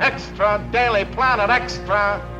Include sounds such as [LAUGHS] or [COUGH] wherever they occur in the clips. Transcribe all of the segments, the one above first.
Extra Daily Planet Extra.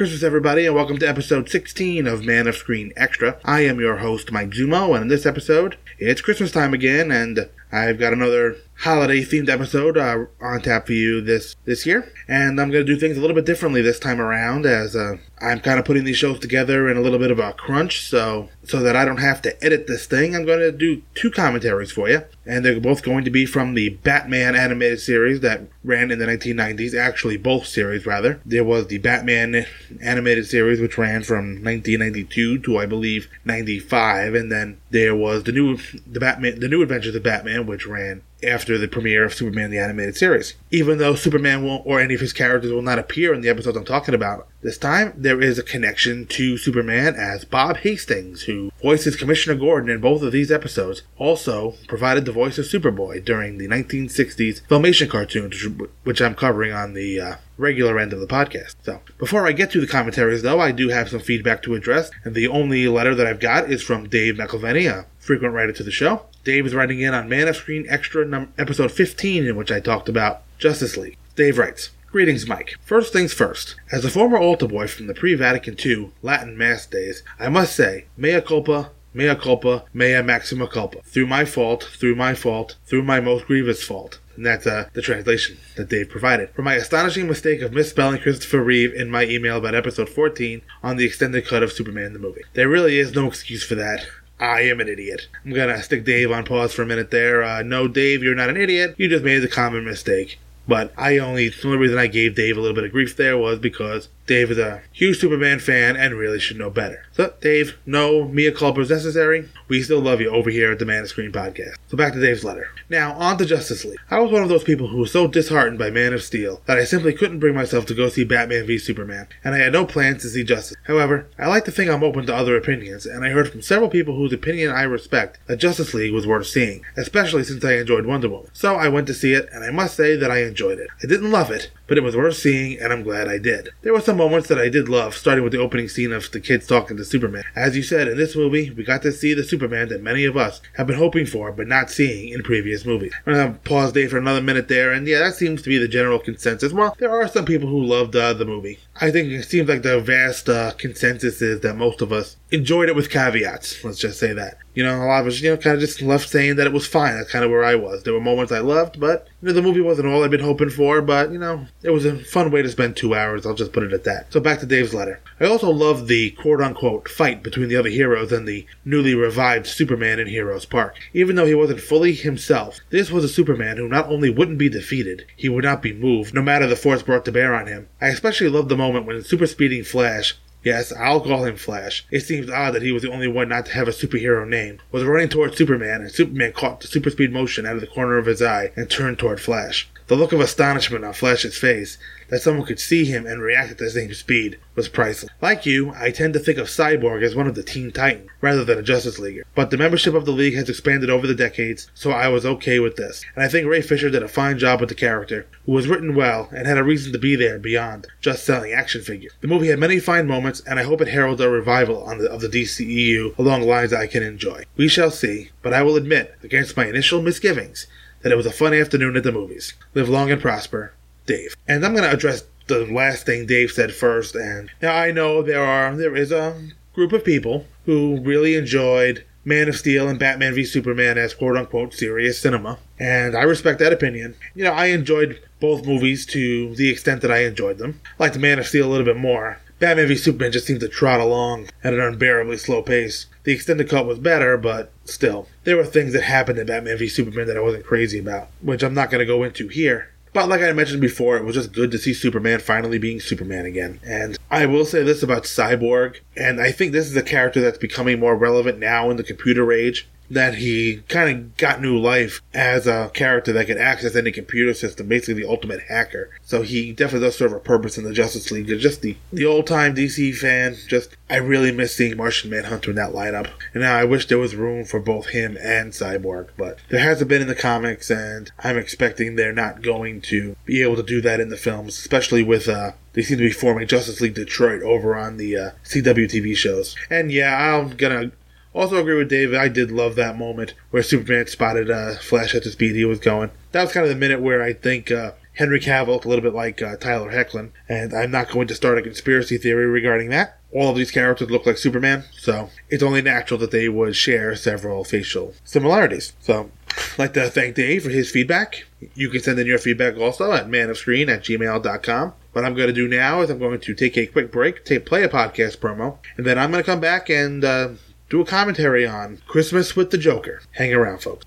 Christmas, everybody, and welcome to episode 16 of Man of Screen Extra. I am your host, Mike Zummo, and in this episode, it's Christmas time again, and I've got another holiday-themed episode uh, on tap for you this this year. And I'm going to do things a little bit differently this time around, as uh, I'm kind of putting these shows together in a little bit of a crunch, so so that I don't have to edit this thing. I'm going to do two commentaries for you, and they're both going to be from the Batman animated series that ran in the 1990s. Actually, both series rather. There was the Batman animated series, which ran from 1992 to I believe 95, and then there was the new the Batman the New Adventures of Batman, which ran after the premiere of Superman the Animated Series. Even though Superman won't, or any of his characters will not appear in the episodes I'm talking about this time, there is a connection to Superman as Bob Hastings, who voices Commissioner Gordon in both of these episodes, also provided the voice of Superboy during the 1960s Filmation cartoon, which I'm covering on the uh, regular end of the podcast. So, before I get to the commentaries, though, I do have some feedback to address, and the only letter that I've got is from Dave McElveny, a frequent writer to the show. Dave is writing in on Man of Screen Extra num- episode 15, in which I talked about Justice League. Dave writes, Greetings, Mike. First things first. As a former altar boy from the pre-Vatican II Latin Mass days, I must say, mea culpa, mea culpa, mea maxima culpa. Through my fault, through my fault, through my most grievous fault. And that's uh, the translation that Dave provided. For my astonishing mistake of misspelling Christopher Reeve in my email about episode 14 on the extended cut of Superman the movie. There really is no excuse for that. I am an idiot. I'm gonna stick Dave on pause for a minute there. Uh, no, Dave, you're not an idiot. You just made the common mistake. But I only, the only reason I gave Dave a little bit of grief there was because Dave is a huge Superman fan and really should know better. So, Dave, no mea culpa is necessary. We still love you over here at the Man of Screen podcast. So back to Dave's letter. Now, on to Justice League. I was one of those people who was so disheartened by Man of Steel that I simply couldn't bring myself to go see Batman v Superman, and I had no plans to see Justice. However, I like to think I'm open to other opinions, and I heard from several people whose opinion I respect that Justice League was worth seeing, especially since I enjoyed Wonder Woman. So I went to see it, and I must say that I enjoyed it. I didn't love it, but it was worth seeing, and I'm glad I did. There were some moments that I did love, starting with the opening scene of the kids talking to Superman. As you said, in this movie, we got to see the Superman that many of us have been hoping for, but not seeing in previous movies. I'm gonna pause Dave for another minute there, and yeah, that seems to be the general consensus. Well, there are some people who loved uh, the movie. I think it seems like the vast uh, consensus is that most of us enjoyed it with caveats. Let's just say that. You know, a lot of us, you know, kind of just left saying that it was fine. That's kind of where I was. There were moments I loved, but, you know, the movie wasn't all I'd been hoping for, but, you know, it was a fun way to spend two hours. I'll just put it at that. So back to Dave's letter. I also loved the quote unquote fight between the other heroes and the newly revived Superman in Heroes Park. Even though he wasn't fully himself, this was a Superman who not only wouldn't be defeated, he would not be moved, no matter the force brought to bear on him. I especially loved the moment when super speeding Flash Yes, I'll call him Flash. It seems odd that he was the only one not to have a superhero name. Was running towards Superman, and Superman caught the super speed motion out of the corner of his eye and turned toward Flash. The look of astonishment on Flash's face that someone could see him and react at the same speed was priceless. Like you, I tend to think of Cyborg as one of the Teen Titans rather than a Justice Leaguer. But the membership of the League has expanded over the decades, so I was okay with this. And I think Ray Fisher did a fine job with the character, who was written well and had a reason to be there beyond just selling action figures. The movie had many fine moments, and I hope it heralds a revival the, of the DCEU along lines I can enjoy. We shall see, but I will admit, against my initial misgivings, that it was a fun afternoon at the movies. Live long and prosper, Dave. And I'm going to address the last thing Dave said first. And now I know there are there is a group of people who really enjoyed Man of Steel and Batman v Superman as quote unquote serious cinema. And I respect that opinion. You know, I enjoyed both movies to the extent that I enjoyed them. I liked Man of Steel a little bit more. Batman v Superman just seemed to trot along at an unbearably slow pace. The extended cut was better, but still, there were things that happened in Batman v Superman that I wasn't crazy about, which I'm not going to go into here. But like I mentioned before, it was just good to see Superman finally being Superman again. And I will say this about Cyborg, and I think this is a character that's becoming more relevant now in the computer age that he kind of got new life as a character that could access any computer system, basically the ultimate hacker. So he definitely does serve a purpose in the Justice League. Just the, the old time DC fan, just I really miss seeing Martian Manhunter in that lineup. And now I wish there was room for both him and Cyborg, but there hasn't been in the comics, and I'm expecting they're not going to be able to do that in the films, especially with uh, they seem to be forming Justice League Detroit over on the uh, CW TV shows. And yeah, I'm gonna also agree with David. I did love that moment where Superman spotted uh, Flash at the speed he was going. That was kind of the minute where I think uh, Henry Cavill looked a little bit like uh, Tyler Hoechlin, and I'm not going to start a conspiracy theory regarding that. All of these characters look like Superman, so it's only natural that they would share several facial similarities. So, I'd [LAUGHS] like to thank Dave for his feedback. You can send in your feedback also at manofscreen at gmail.com. What I'm going to do now is I'm going to take a quick break, take play a podcast promo, and then I'm going to come back and uh, do a commentary on Christmas with the Joker. Hang around, folks.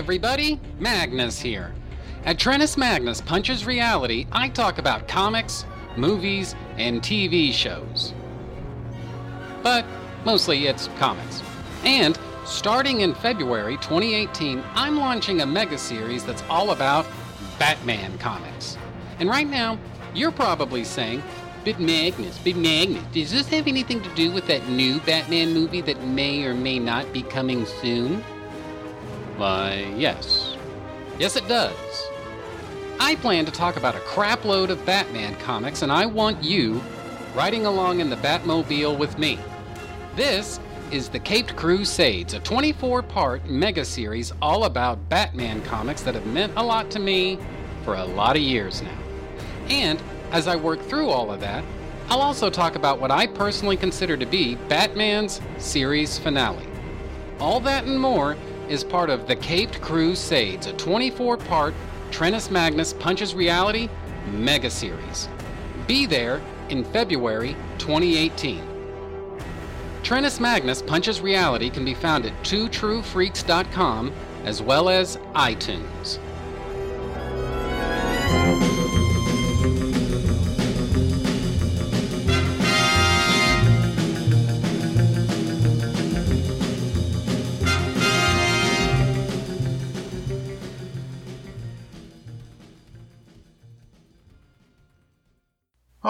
Everybody, Magnus here. At Trennis Magnus Punches Reality, I talk about comics, movies, and TV shows. But mostly it's comics. And starting in February 2018, I'm launching a mega series that's all about Batman comics. And right now, you're probably saying, But Magnus, but Magnus, does this have anything to do with that new Batman movie that may or may not be coming soon? Why, yes. Yes, it does. I plan to talk about a crapload of Batman comics, and I want you riding along in the Batmobile with me. This is the Caped Crusades, a 24 part mega series all about Batman comics that have meant a lot to me for a lot of years now. And as I work through all of that, I'll also talk about what I personally consider to be Batman's series finale. All that and more is part of The Caped Crusades, a 24 part Trennis Magnus Punches Reality mega series. Be there in February 2018. Trennis Magnus Punches Reality can be found at twotruefreaks.com as well as iTunes.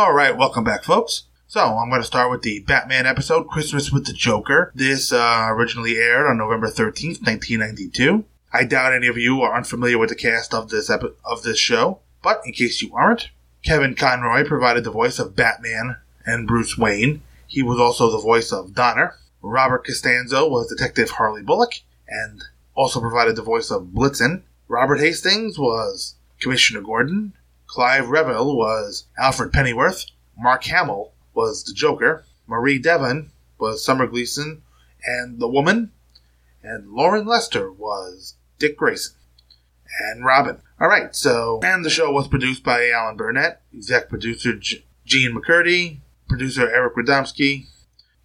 All right, welcome back, folks. So I'm going to start with the Batman episode, Christmas with the Joker. This uh, originally aired on November 13th, 1992. I doubt any of you are unfamiliar with the cast of this epi- of this show, but in case you aren't, Kevin Conroy provided the voice of Batman and Bruce Wayne. He was also the voice of Donner. Robert Costanzo was Detective Harvey Bullock and also provided the voice of Blitzen. Robert Hastings was Commissioner Gordon. Clive Revill was Alfred Pennyworth. Mark Hamill was the Joker. Mari Devon was Summer Gleason and the Woman. And Loren Lester was Dick Grayson. And Robin. Alright, so, and the show was produced by Alan Burnett, exec producer G- Jean MacCurdy, producer Eric Radomski,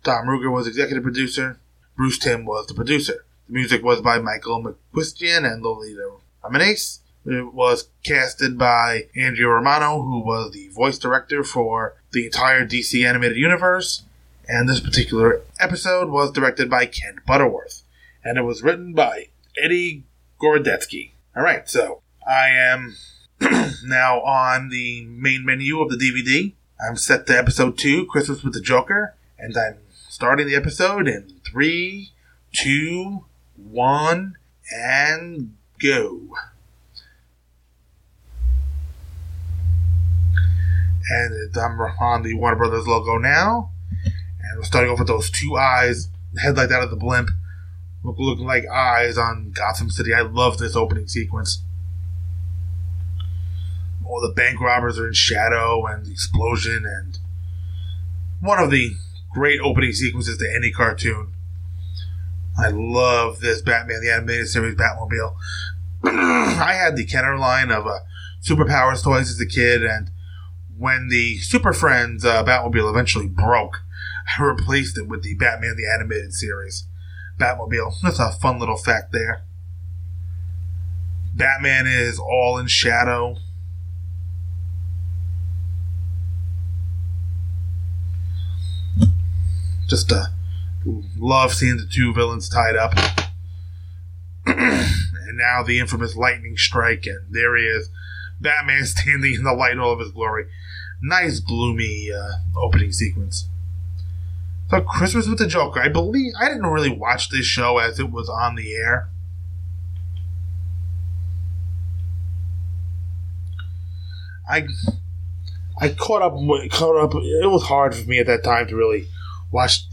Tom Ruegger was executive producer, Bruce Timm was the producer. The music was by Michael McCuistion and Lolita Ramirez. It was casted by Andrea Romano, who was the voice director for the entire DC animated universe. And this particular episode was directed by Kent Butterworth. And it was written by Eddie Gorodetsky. Alright, so I am [CLEARS THROAT] now on the main menu of the DVD. I'm set to episode 2, Christmas with the Joker. And I'm starting the episode in three, two, one, and go. And I'm on the Warner Brothers logo now. And we're starting off with those two eyes, headlight out of the blimp, look, looking like eyes on Gotham City. I love this opening sequence. All the bank robbers are in shadow and the explosion and one of the great opening sequences to any cartoon. I love this Batman the Animated Series Batmobile. [CLEARS THROAT] I had the Kenner line of uh, Superpowers toys as a kid, and when the Super Friends uh, Batmobile eventually broke, I replaced it with the Batman the Animated Series Batmobile. That's a fun little fact there. Batman is all in shadow. Just uh, love seeing the two villains tied up. [CLEARS THROAT] and now the infamous lightning strike, and there he is, Batman [LAUGHS] standing in the light in all of his glory. Nice gloomy uh, opening sequence. So Christmas with the Joker. I believe I didn't really watch this show as it was on the air. I I caught up caught up. It was hard for me at that time to really watch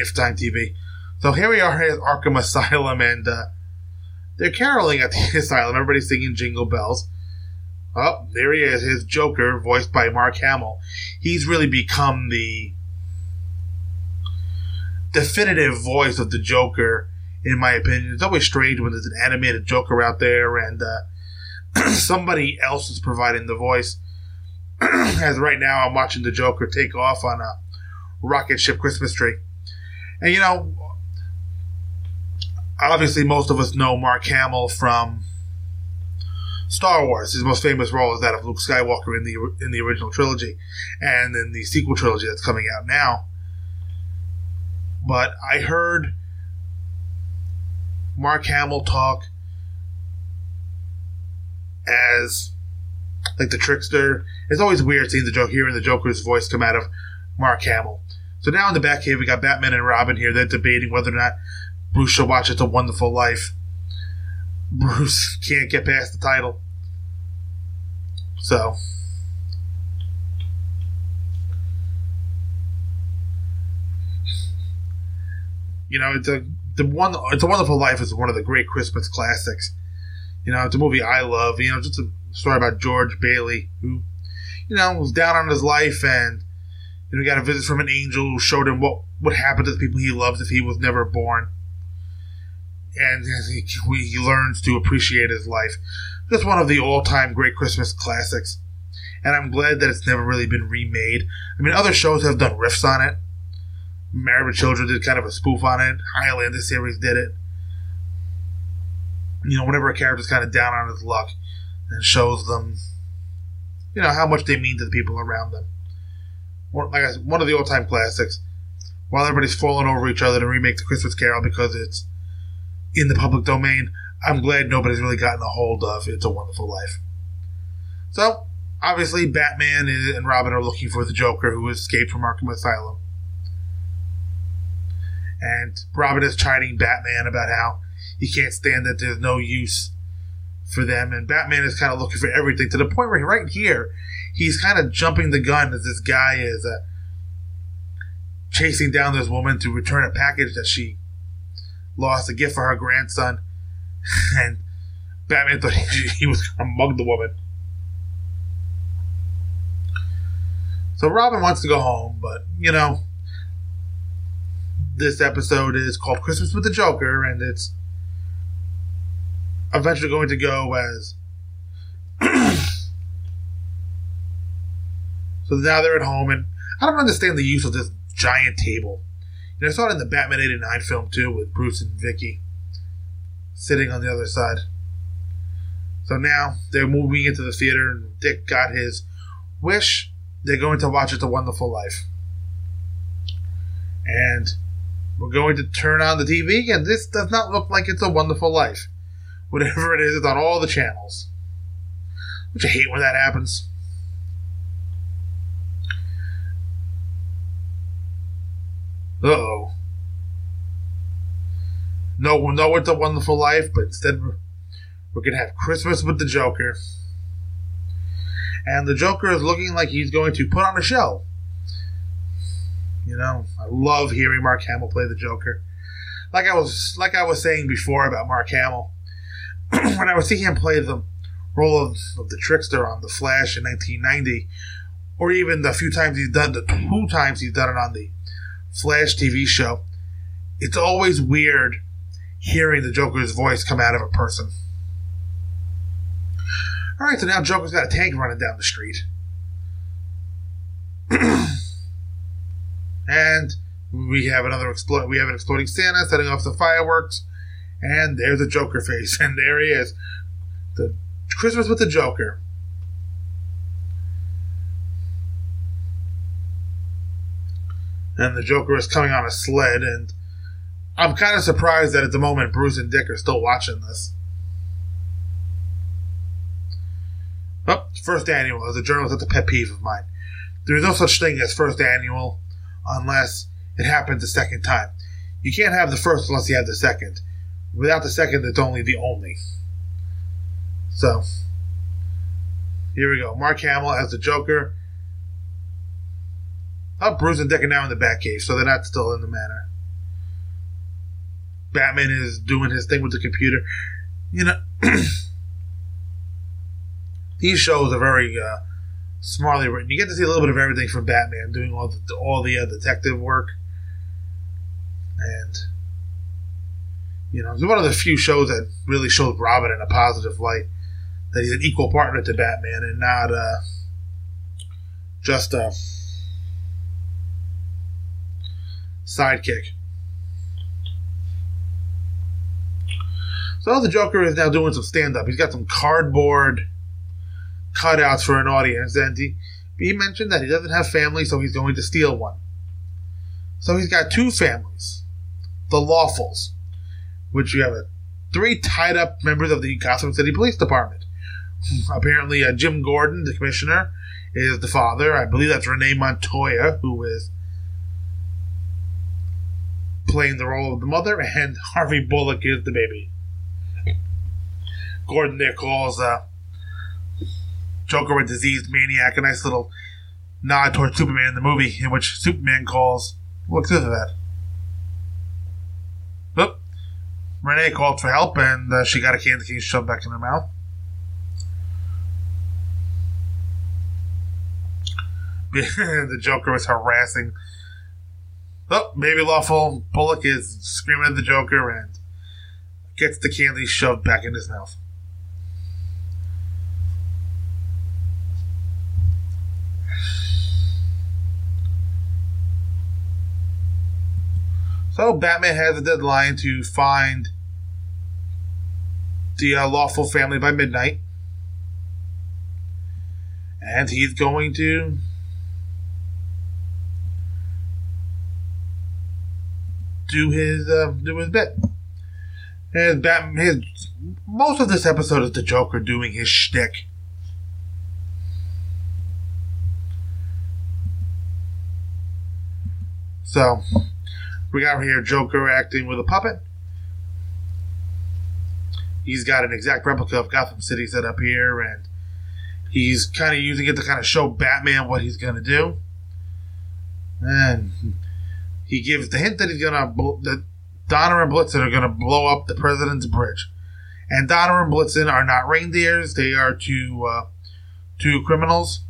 AF Time TV. So here we are at Arkham Asylum, and uh, they're caroling at the [LAUGHS] asylum. Everybody's singing Jingle Bells. Oh, there he is, his Joker, voiced by Mark Hamill. He's really become the definitive voice of the Joker, in my opinion. It's always strange when there's an animated Joker out there and uh, [CLEARS THROAT] somebody else is providing the voice. [CLEARS THROAT] As right now, I'm watching the Joker take off on a rocket ship Christmas tree. And you know, obviously, most of us know Mark Hamill from Star Wars. His most famous role is that of Luke Skywalker in the in the original trilogy, and in the sequel trilogy that's coming out now. But I heard Mark Hamill talk as like the trickster. It's always weird seeing the joke hearing the Joker's voice come out of Mark Hamill. So now in the back here we got Batman and Robin here. They're debating whether or not Bruce should watch It's a Wonderful Life. Bruce can't get past the title. So you know, it's a the one. It's a Wonderful Life is one of the great Christmas classics. You know, it's a movie I love. You know, just a story about George Bailey who, you know, was down on his life and you know got a visit from an angel who showed him what would happen to the people he loves if he was never born. And he, he learns to appreciate his life. Just one of the all-time great Christmas classics. And I'm glad that it's never really been remade. I mean, other shows have done riffs on it. Married with Children did kind of a spoof on it. Highlander series did it. You know, whenever a character's kind of down on his luck and shows them, you know, how much they mean to the people around them. Like I said, one of the old-time classics. While everybody's falling over each other to remake the Christmas Carol because it's in the public domain, I'm glad nobody's really gotten a hold of It's a Wonderful Life. So, obviously, Batman and Robin are looking for the Joker who escaped from Arkham Asylum and Robin is chiding Batman about how he can't stand that there's no use for them, and Batman is kind of looking for everything to the point where right here he's kind of jumping the gun as this guy is uh, chasing down this woman to return a package that she lost, a gift for her grandson, [LAUGHS] and Batman thought he, he was going to mug the woman. So Robin wants to go home, but you know this episode is called Christmas with the Joker, and it's eventually going to go as. [CLEARS THROAT] so now they're at home, and I don't understand the use of this giant table. Know, I saw it in the Batman 89 film too, with Bruce and Vicky sitting on the other side. So now they're moving into the theater, and Dick got his wish. They're going to watch It's a Wonderful Life. And we're going to turn on the TV, and this does not look like it's a wonderful life. Whatever it is, it's on all the channels. Which I hate when that happens. Uh oh. No, no, it's a wonderful life, but instead we're, we're gonna have Christmas with the Joker. and the Joker is looking like he's going to put on a show. You know, I love hearing Mark Hamill play the Joker. Like I was like I was saying before about Mark Hamill, [CLEARS THROAT] when I was seeing him play the role of, of the trickster on The Flash in 1990, or even the few times he's done the two times he's done it on the Flash TV show, it's always weird hearing the Joker's voice come out of a person. All right, so now Joker's got a tank running down the street. [CLEARS THROAT] and we have another explode. We have an exploding Santa setting off some fireworks, and there's a Joker face, [LAUGHS] and there he is, the Christmas with the Joker. And the Joker is coming on a sled, and I'm kind of surprised that at the moment Bruce and Dick are still watching this. Oh, first annual. As a journalist, that's a pet peeve of mine. There is no such thing as first annual unless it happens the second time. You can't have the first unless you have the second. Without the second, it's only the only. So, here we go. Mark Hamill as the Joker. Oh, Bruce and Dick are now in the Batcave, so they're not still in the manor. Batman is doing his thing with the computer. You know, [CLEARS THROAT] these shows are very uh, smartly written. You get to see a little bit of everything from Batman doing all the all the uh, detective work, and you know, it's one of the few shows that really shows Robin in a positive light. That he's an equal partner to Batman and not uh, just a sidekick. So the Joker is now doing some stand up. He's got some cardboard cutouts for an audience, and he, he mentioned that he doesn't have family, so he's going to steal one. So he's got two families the Lawfuls, which you have a, three tied up members of the Gotham City Police Department. Apparently, uh, Jim Gordon, the commissioner, is the father. I believe that's Renee Montoya, who is playing the role of the mother, and Harvey Bullock is the baby. Gordon there calls uh, Joker a diseased maniac, a nice little nod towards Superman in the movie, in which Superman calls. What's of that? Oop. Renee called for help, and uh, she got a candy cane shoved back in her mouth. [LAUGHS] the Joker was harassing. Oh, Baby Lawful Bullock is screaming at the Joker and gets the candy shoved back in his mouth. So Batman has a deadline to find the uh, lawful family by midnight, and he's going to do his uh, do his bit. And Batman, his most of this episode is the Joker doing his shtick. So we got here Joker acting with a puppet. He's got an exact replica of Gotham City set up here, and he's kind of using it to kind of show Batman what he's going to do. And he gives the hint that he's going to that Donner and Blitzen are to blow up the president's bridge. And Donner and Blitzen are not reindeers; they are two uh, two criminals,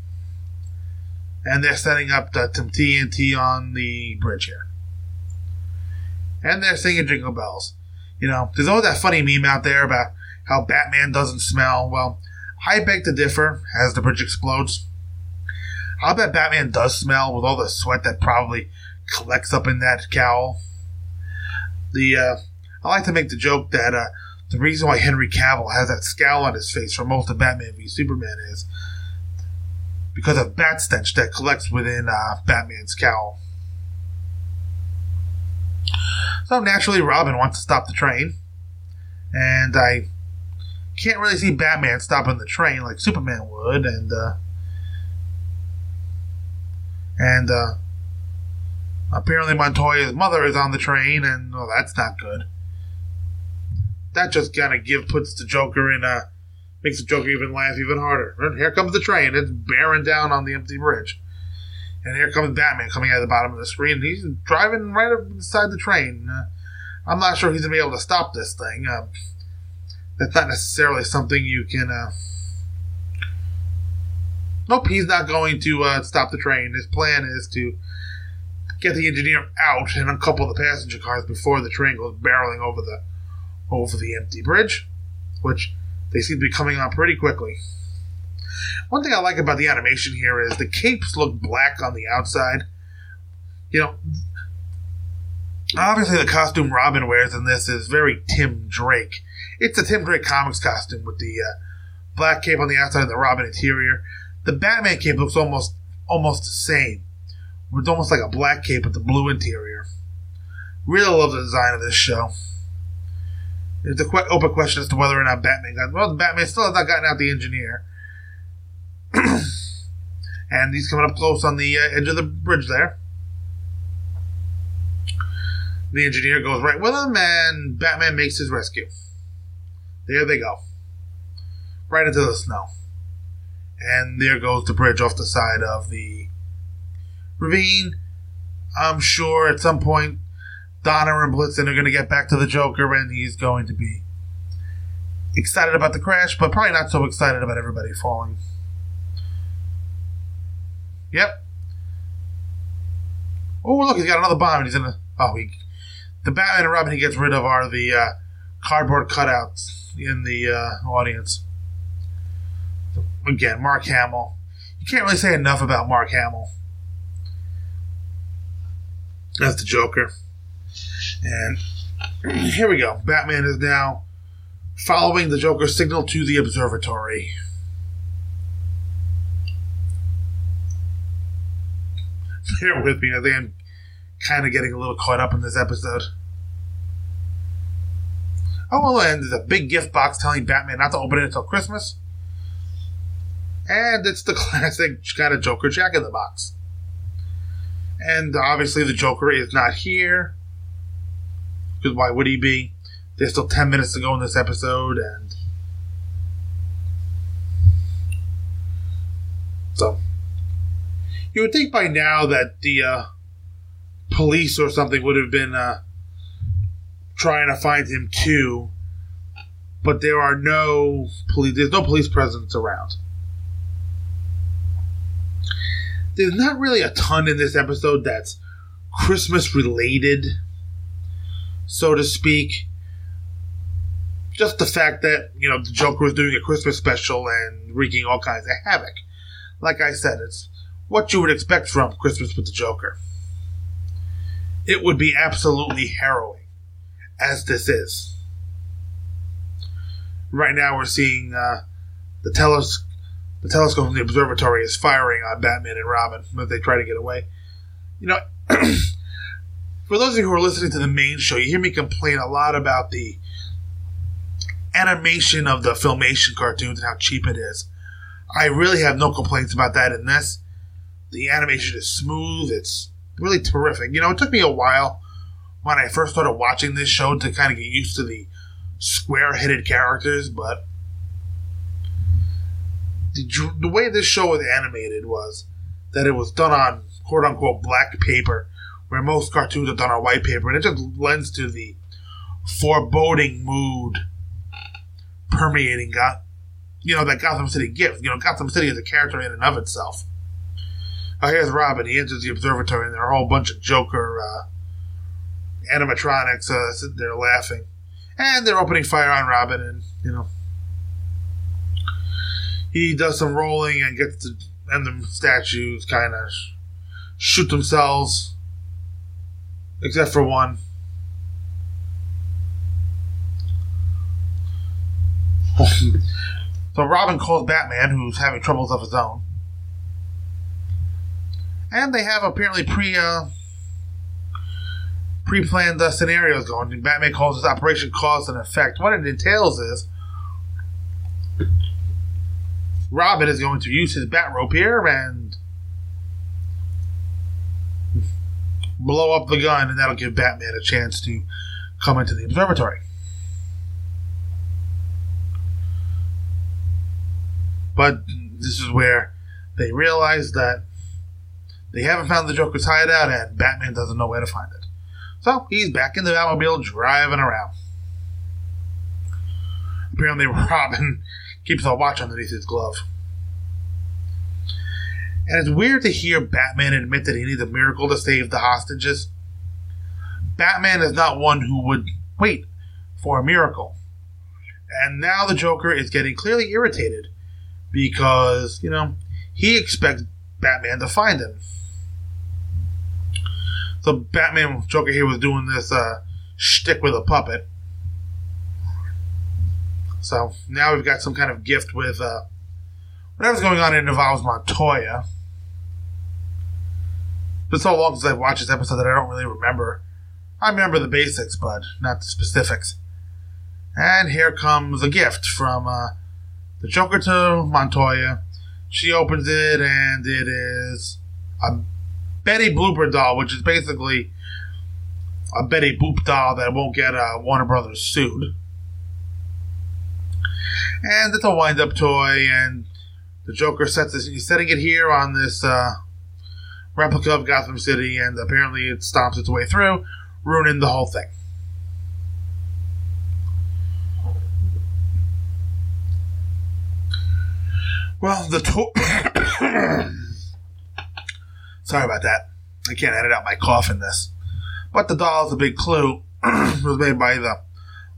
and they're setting up the, some TNT on the bridge here and they're singing Jingle Bells. You know, there's always that funny meme out there about how Batman doesn't smell. Well, I beg to differ as the bridge explodes. I'll bet Batman does smell with all the sweat that probably collects up in that cowl. The uh, I like to make the joke that uh, the reason why Henry Cavill has that scowl on his face for most of Batman v Superman is because of bat stench that collects within uh, Batman's cowl. So naturally, Robin wants to stop the train, and I can't really see Batman stopping the train like Superman would, and uh, and uh, apparently Montoya's mother is on the train, and well, that's not good. That just kind of give puts the Joker in a Makes the Joker even laugh even harder. Here comes the train. It's bearing down on the empty bridge. And here comes Batman coming out of the bottom of the screen. He's driving right up beside the train. Uh, I'm not sure he's to be able to stop this thing. Uh, that's not necessarily something you can. Uh... Nope, he's not going to uh, stop the train. His plan is to get the engineer out and uncouple the passenger cars before the train goes barreling over the over the empty bridge, which they seem to be coming on pretty quickly. One thing I like about the animation here is the capes look black on the outside. You know, obviously the costume Robin wears in this is very Tim Drake. It's a Tim Drake comics costume with the uh, black cape on the outside and the Robin interior. The Batman cape looks almost almost the same. It's almost like a black cape with the blue interior. Really love the design of this show. It's a open question as to whether or not Batman got. Well, Batman still has not gotten out the engineer. [CLEARS THROAT] and he's coming up close on the uh, edge of the bridge there. The engineer goes right with him, and Batman makes his rescue. There they go. Right into the snow. And there goes the bridge off the side of the ravine. I'm sure at some point Donner and Blitzen are going to get back to the Joker, and he's going to be excited about the crash, but probably not so excited about everybody falling. Yep. Oh, look, he's got another bomb, and he's in the. Oh, he. The Batman and Robin he gets rid of are the uh, cardboard cutouts in the uh, audience. Again, Mark Hamill. You can't really say enough about Mark Hamill. That's the Joker. And here we go. Batman is now following the Joker's signal to the observatory. [LAUGHS] Bear with me, I think I'm kind of getting a little caught up in this episode. Oh, well, and there's a big gift box telling Batman not to open it until Christmas. And it's the [LAUGHS] classic kind of Joker Jack in the Box. And obviously, the Joker is not here. Because why would he be? There's still 10 minutes to go in this episode, and. So. You would think by now that the uh, police or something would have been uh, trying to find him too, but there are no police. There's no police presence around. There's not really a ton in this episode that's Christmas related, so to speak. Just the fact that, you know, the Joker is doing a Christmas special and wreaking all kinds of havoc. Like I said, it's what you would expect from Christmas with the Joker. It would be absolutely harrowing, as this is. Right now, we're seeing uh, the teles- the telescope from the observatory is firing on Batman and Robin as they try to get away. You know, [CLEARS THROAT] for those of you who are listening to the main show, you hear me complain a lot about the animation of the filmation cartoons and how cheap it is. I really have no complaints about that in this. The animation is smooth, it's really terrific. You know, it took me a while when I first started watching this show to kind of get used to the square headed characters, but the, the way this show was animated was that it was done on quote unquote black paper, where most cartoons are done on white paper, and it just lends to the foreboding mood permeating got you know that Gotham City gives. You know, Gotham City is a character in and of itself. Oh, here's Robin. He enters the observatory, and there are a whole bunch of Joker uh, animatronics uh, sitting there laughing, and they're opening fire on Robin, and you know he does some rolling and gets to, and the statues kind of shoot themselves, except for one. [LAUGHS] so Robin calls Batman, who's having troubles of his own, and they have apparently pre uh, pre-planned uh, scenarios going. Batman calls this Operation Cause and Effect. What it entails is Robin is going to use his bat rope here and blow up the gun, and that'll give Batman a chance to come into the observatory. But this is where they realize that they haven't found the Joker's hideout and Batman doesn't know where to find it. So he's back in the Batmobile driving around. Apparently, [LAUGHS] Robin keeps a watch underneath his glove. And it's weird to hear Batman admit that he needs a miracle to save the hostages. Batman is not one who would wait for a miracle. And now the Joker is getting clearly irritated because, you know, he expects Batman to find him. So Batman Joker here was doing this uh, shtick with a puppet. So now we've got some kind of gift with uh, whatever's going on. It involves Montoya. It's so long since I've watched this episode that I don't really remember. I remember the basics, but not the specifics. And here comes a gift from uh, the Joker to Montoya. She opens it, and it is a Betty Blooper doll, which is basically a Betty Boop doll that won't get uh, Warner Brothers sued. And it's a wind up toy, and the Joker sets this, he's setting it here on this uh, replica of Gotham City, and apparently it stomps its way through, ruining the whole thing. Well, the to- [COUGHS] Sorry about that. I can't edit out my cough in this. But the doll is a big clue. [COUGHS] it was made by the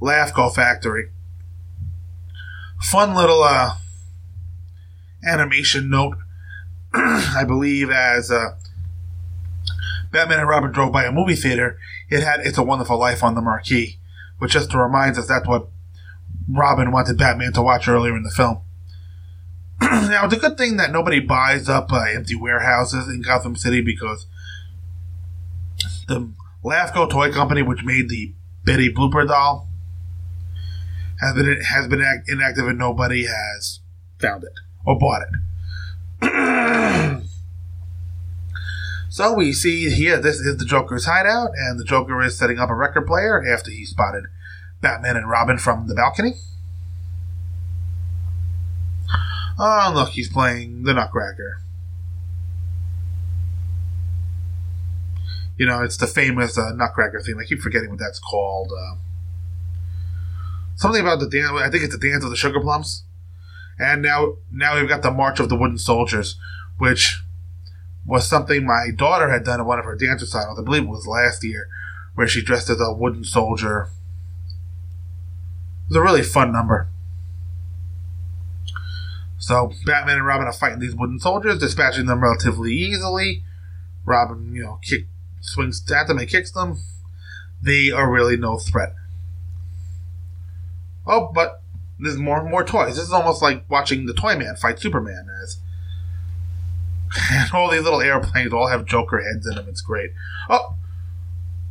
Laughco factory. Fun little uh, animation note. [CLEARS THROAT] I believe as uh, Batman and Robin drove by a movie theater, it had "It's a Wonderful Life" on the marquee, which just reminds us that's what Robin wanted Batman to watch earlier in the film. [CLEARS THROAT] now it's a good thing that nobody buys up uh, empty warehouses in Gotham City because the Laughco toy company, which made the Betty Blooper doll, has been has been act- inactive and nobody has found it or bought it. [CLEARS THROAT] so we see here this is the Joker's hideout, and the Joker is setting up a record player after he spotted Batman and Robin from the balcony. Oh, look, he's playing the Nutcracker. You know, it's the famous uh, Nutcracker theme. I keep forgetting what that's called. Uh, something about the dance. I think it's the dance of the Sugar Plums. And now, now we've got the March of the Wooden Soldiers, which was something my daughter had done in one of her dance recitals. I believe it was last year, where she dressed as a wooden soldier. It was a really fun number. So Batman and Robin are fighting these wooden soldiers, dispatching them relatively easily. Robin, you know, kick, swings at them and kicks them. They are really no threat. Oh, but there's more more toys. This is almost like watching the Toy Man fight Superman as and [LAUGHS] all these little airplanes all have Joker heads in them. It's great. Oh,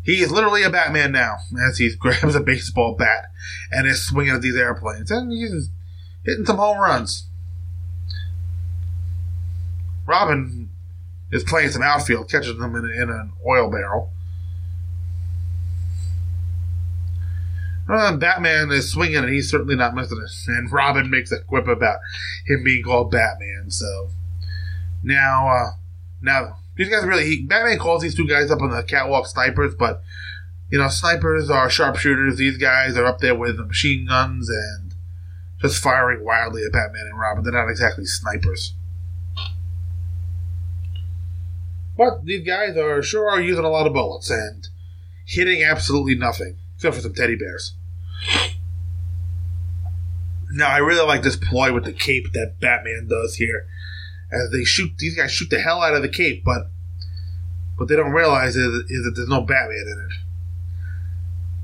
he is literally a Batman now as he [LAUGHS] grabs a baseball bat and is swinging at these airplanes. And he's hitting some home runs. Robin is playing some outfield, catching them in, in an oil barrel. Uh, Batman is swinging, and he's certainly not missing it. And [LAUGHS] Robin makes a quip about him being called Batman. So now, uh, now these guys really. He, Batman calls these two guys up on the catwalk snipers, but you know, snipers are sharpshooters. These guys are up there with machine guns and just firing wildly at Batman and Robin. They're not exactly snipers. But these guys are sure are using a lot of bullets and hitting absolutely nothing, except for some teddy bears. Now, I really like this ploy with the cape that Batman does here. As they shoot, these guys shoot the hell out of the cape, but what they don't realize is, is that there's no Batman in it.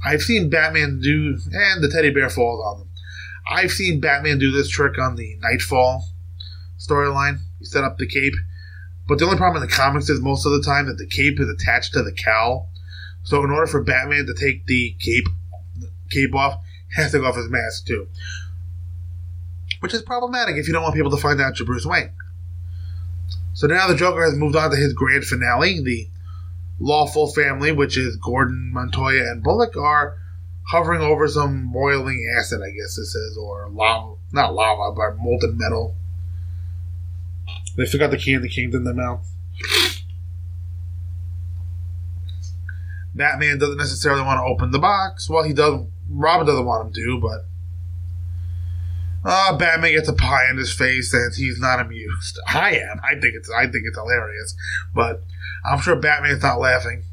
I've seen Batman do, and the teddy bear falls on them. I've seen Batman do this trick on the Knightfall storyline. He set up the cape but the only problem in the comics is most of the time that the cape is attached to the cowl. So in order for Batman to take the cape cape off, has to take off his mask too. Which is problematic if you don't want people to find out you're Bruce Wayne. So now the Joker has moved on to his grand finale. The lawful family, which is Gordon, Montoya, and Bullock, are hovering over some boiling acid, I guess this is, or lava, not lava, but molten metal. They still got the candy canes in their mouth. Batman doesn't necessarily want to open the box. Well, he does. Robin doesn't want him to, but uh, Batman gets a pie in his face, and he's not amused. [LAUGHS] I am. I think it's. I think it's hilarious, but I'm sure Batman's not laughing.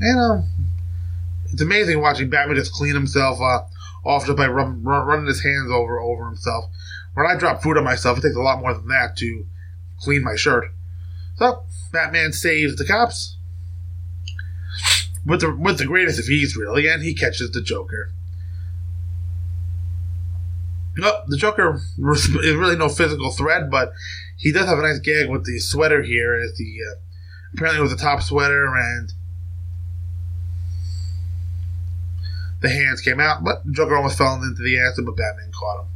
You know, it's amazing watching Batman just clean himself uh, off just by run, run, running his hands over over himself. When I drop food on myself, it takes a lot more than that to clean my shirt. So Batman saves the cops with the with the greatest of ease, really, and he catches the Joker. No, the Joker is really no physical threat, but he does have a nice gag with the sweater here. Is the uh, apparently it was a top sweater and the hands came out, but the Joker almost fell into the acid, but Batman caught him.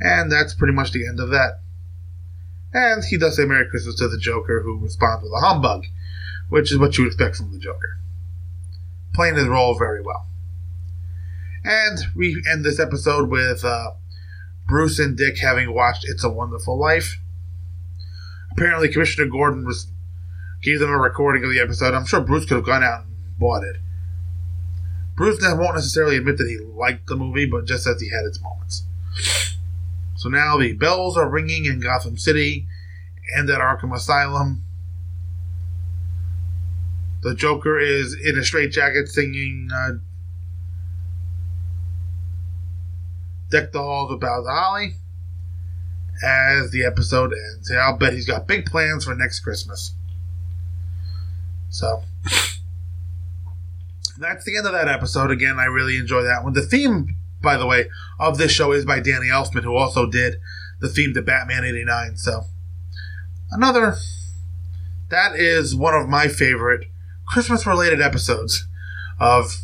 And that's pretty much the end of that. And he does say Merry Christmas to the Joker, who responds with a humbug, which is what you would expect from the Joker. Playing his role very well. And we end this episode with uh, Bruce and Dick having watched It's a Wonderful Life. Apparently, Commissioner Gordon was gave them a recording of the episode. I'm sure Bruce could have gone out and bought it. Bruce won't necessarily admit that he liked the movie, but just says he had its moments. So now the bells are ringing in Gotham City and at Arkham Asylum. The Joker is in a straitjacket singing uh, Deck the Halls About the Holly as the episode ends. I'll bet he's got big plans for next Christmas. So [LAUGHS] that's the end of that episode. Again, I really enjoy that one. The theme, by the way, of this show is by Danny Elfman, who also did the theme to Batman 89. So, another. That is one of my favorite Christmas related episodes of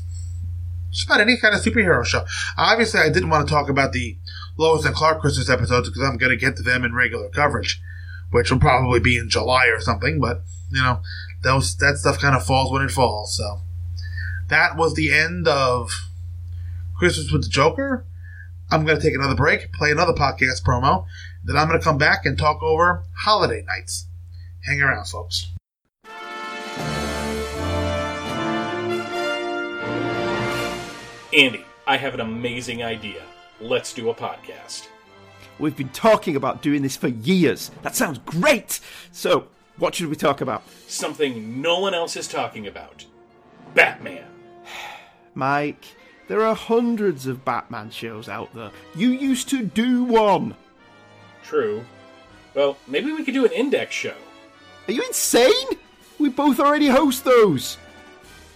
just about any kind of superhero show. Obviously, I didn't want to talk about the Lois and Clark Christmas episodes because I'm going to get to them in regular coverage, which will probably be in July or something. But you know, those that stuff kind of falls when it falls. So that was the end of Christmas with the Joker. I'm going to take another break, play another podcast promo, then I'm going to come back and talk over Holiday Knights. Hang around, folks. Andy, I have an amazing idea. Let's do a podcast. We've been talking about doing this for years. That sounds great! So, what should we talk about? Something no one else is talking about Batman. [SIGHS] Mike, there are hundreds of Batman shows out there. You used to do one. True. Well, maybe we could do an index show. Are you insane? We both already host those.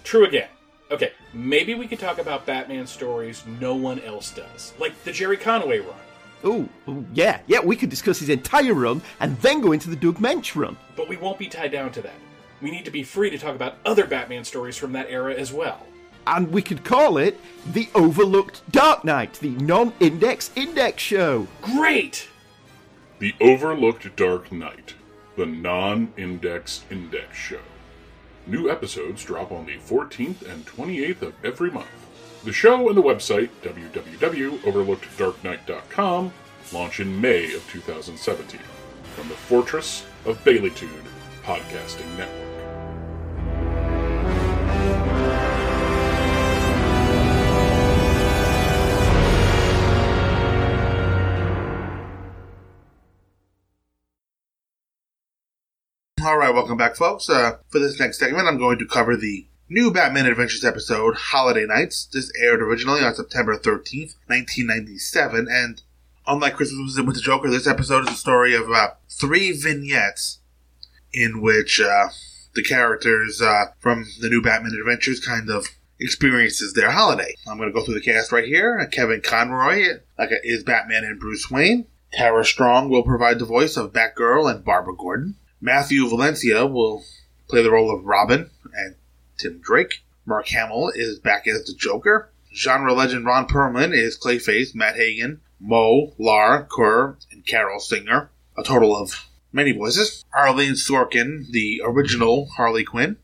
True again. Okay, maybe we could talk about Batman stories no one else does, like the Gerry Conway run. Oh, yeah, yeah, we could discuss his entire run and then go into the Doug Moench run. But we won't be tied down to that. We need to be free to talk about other Batman stories from that era as well. And we could call it the Overlooked Dark Knight, the non index index show. Great! The Overlooked Dark Knight, the non index index show. New episodes drop on the 14th and 28th of every month. The show and the website, www.overlookeddarknight.com, launch in May of 2017 from the Fortress of Baileytude Podcasting Network. All right, welcome back, folks. Uh, for this next segment, I'm going to cover the new Batman Adventures episode, Holiday Knights. This aired originally on September 13th, 1997, and unlike Christmas with the Joker, this episode is a story of uh, three vignettes in which uh, the characters uh, from the new Batman Adventures kind of experiences their holiday. I'm going to go through the cast right here. Kevin Conroy like is Batman and Bruce Wayne. Tara Strong will provide the voice of Batgirl and Barbara Gordon. Mathew Valencia will play the role of Robin and Tim Drake. Mark Hamill is back as the Joker. Genre legend Ron Perlman is Clayface, Matt Hagen, Mo, Lar, Kerr, and Carol Singer. A total of many voices. Arlene Sorkin, the original Harley Quinn,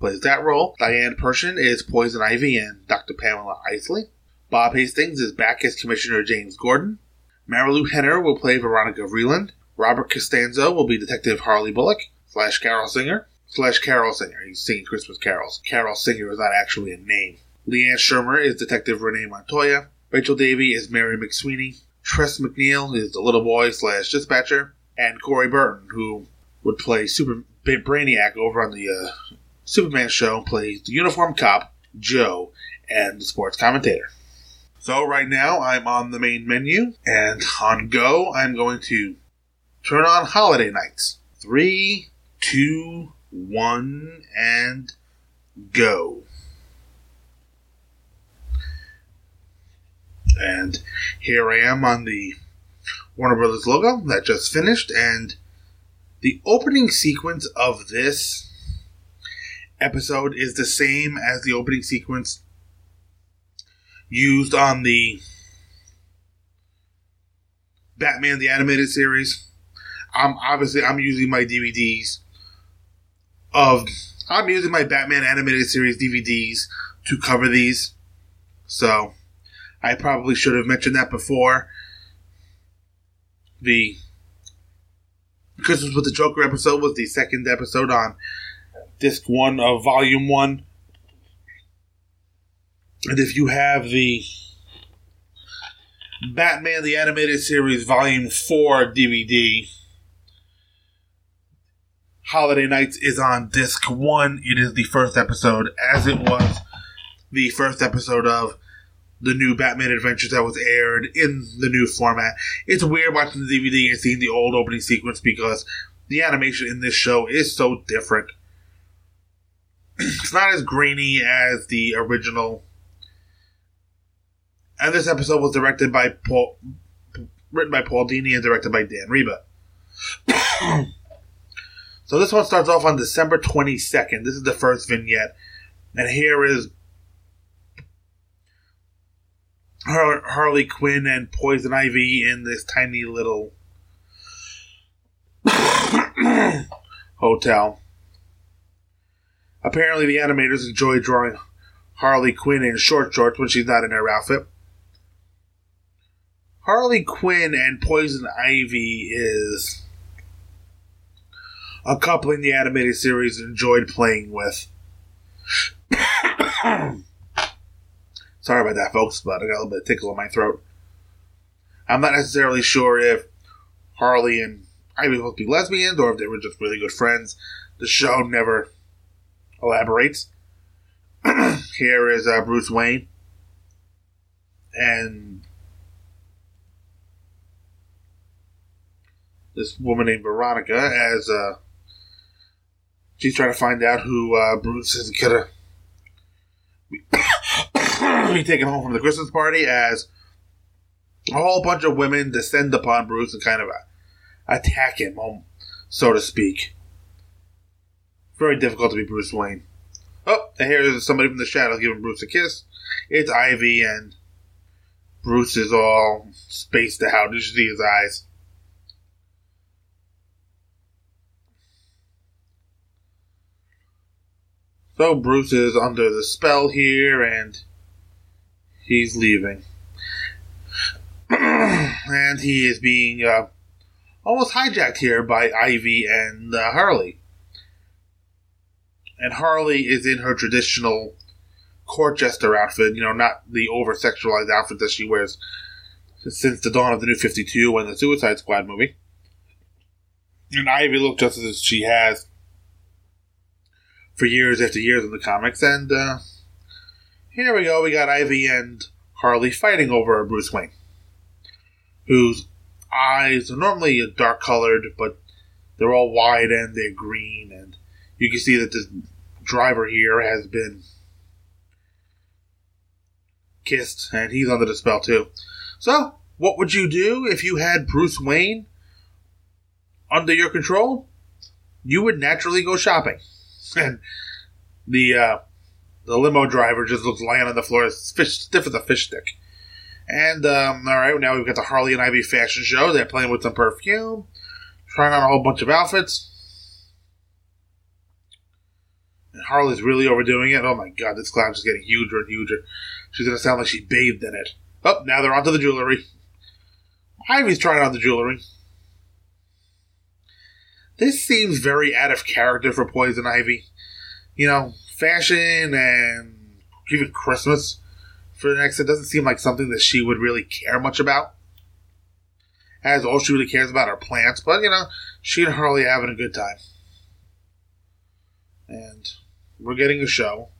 plays that role. Diane Pershing is Poison Ivy and Dr. Pamela Isley. Bob Hastings is back as Commissioner James Gordon. Marilu Henner will play Veronica Vreeland. Robert Costanzo will be Detective Harvey Bullock slash Carol Singer slash Carol Singer. He's singing Christmas carols. Carol Singer is not actually a name. Liane Schirmer is Detective Renee Montoya. Rachel Davey is Mary McSweeney. Tress MacNeille is the little boy slash dispatcher. And Corey Burton, who would play Super Brainiac over on the uh, Superman show, plays the uniform cop, Joe, and the sports commentator. So right now I'm on the main menu, and on go, I'm going to turn on Holiday Knights. Three, two, one, and go. And here I am on the Warner Brothers logo that just finished, and the opening sequence of this episode is the same as the opening sequence used on the Batman the Animated Series. I'm obviously I'm using my DVDs of I'm using my Batman Animated Series DVDs to cover these. So I probably should have mentioned that before. The Christmas with the Joker episode was the second episode on disc one of volume one. And if you have the Batman the Animated Series Volume 4 DVD, Holiday Knights is on disc one. It is the first episode, as it was the first episode of the new Batman Adventures that was aired in the new format. It's weird watching the DVD and seeing the old opening sequence because the animation in this show is so different. [CLEARS THROAT] it's not as grainy as the original. And this episode was directed by Paul, written by Paul Dini and directed by Dan Riba. [CLEARS THROAT] so this one starts off on December 22nd. This is the first vignette. And here is Harley Quinn and Poison Ivy in this tiny little [COUGHS] hotel. Apparently, the animators enjoy drawing Harley Quinn in short shorts when she's not in her outfit. Harley Quinn and Poison Ivy is a couple in the animated series enjoyed playing with. [COUGHS] Sorry about that, folks, but I got a little bit of tickle in my throat. I'm not necessarily sure if Harley and Ivy to be lesbians or if they were just really good friends. The show never elaborates. [COUGHS] Here is uh, Bruce Wayne and this woman named Veronica as uh, she's trying to find out who uh, Bruce is gonna be taken home from the Christmas party as a whole bunch of women descend upon Bruce and kind of attack him, um, so to speak. Very difficult to be Bruce Wayne. Oh, and here's somebody from the shadows giving Bruce a kiss. It's Ivy, and Bruce is all spaced out. You should see his eyes. So Bruce is under the spell here, and he's leaving. [CLEARS THROAT] and he is being uh, almost hijacked here by Ivy and uh, Harley. And Harley is in her traditional court jester outfit, you know, not the over sexualized outfit that she wears since the dawn of the new 52 and the Suicide Squad movie. And Ivy looks just as she has for years after years in the comics. And uh, here we go. We got Ivy and Harley fighting over Bruce Wayne, whose eyes are normally dark colored, but they're all wide and they're green. And you can see that this driver here has been kissed, and he's under the spell too. So, what would you do if you had Bruce Wayne under your control? You would naturally go shopping [LAUGHS] and the uh, the limo driver just looks lying on the floor, fish, stiff as a fish stick. And um, all right, now we've got the Harley and Ivy fashion show. They're playing with some perfume, trying on a whole bunch of outfits. And Harley's really overdoing it. Oh my god, this clown's just getting huger and huger. She's gonna sound like she bathed in it. Oh, now they're onto the jewelry. Ivy's trying on the jewelry. This seems very out of character for Poison Ivy. You know, fashion and even Christmas for the next, it doesn't seem like something that she would really care much about. As all she really cares about are plants, but you know, she and Harley are having a good time. And we're getting a show.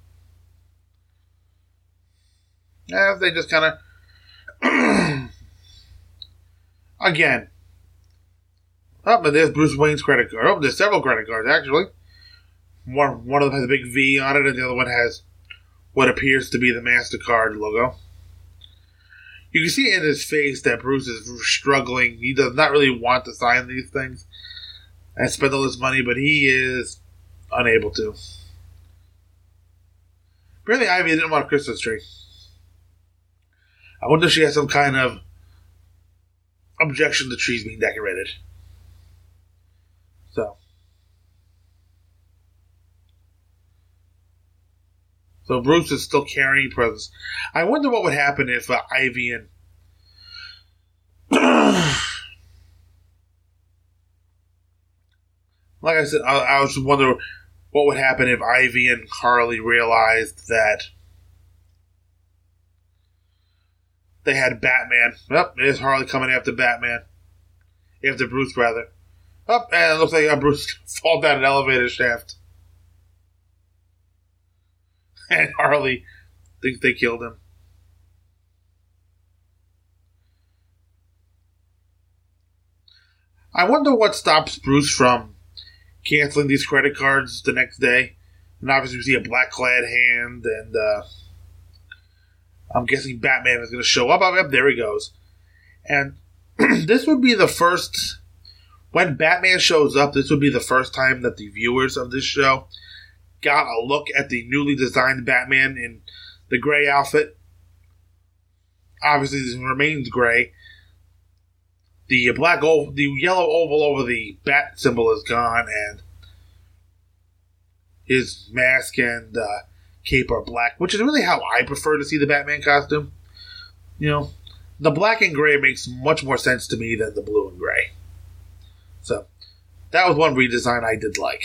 As they just kind of. [CLEARS THROAT] Again. Oh, but there's Bruce Wayne's credit card. Oh, there's several credit cards, actually. One, one of them has a big V on it, and the other one has what appears to be the MasterCard logo. You can see in his face that Bruce is struggling. He does not really want to sign these things and spend all this money, but he is unable to. Apparently, Ivy didn't want a Christmas tree. I wonder if she has some kind of objection to trees being decorated. So. So Bruce is still carrying presents. I wonder what would happen if uh, Ivy and [CLEARS THROAT] like I said, I, I was wondering what would happen if Ivy and Harley realized that they had Batman. Yep, it is Harley coming after Batman. After Bruce, rather. Up, oh, and it looks like uh, Bruce [LAUGHS] fall down an elevator shaft. [LAUGHS] And Harley thinks they killed him. I wonder what stops Bruce from canceling these credit cards the next day. And obviously, we see a black clad hand, and uh, I'm guessing Batman is going to show up. Oh, yep, there he goes. And [CLEARS THROAT] this would be the first. When Batman shows up, this would be the first time that the viewers of this show got a look at the newly designed Batman in the gray outfit. Obviously, this remains gray. The black oval, the yellow oval over the bat symbol is gone, and his mask and uh, cape are black, which is really how I prefer to see the Batman costume. You know, the black and gray makes much more sense to me than the blue and gray. So, that was one redesign I did like.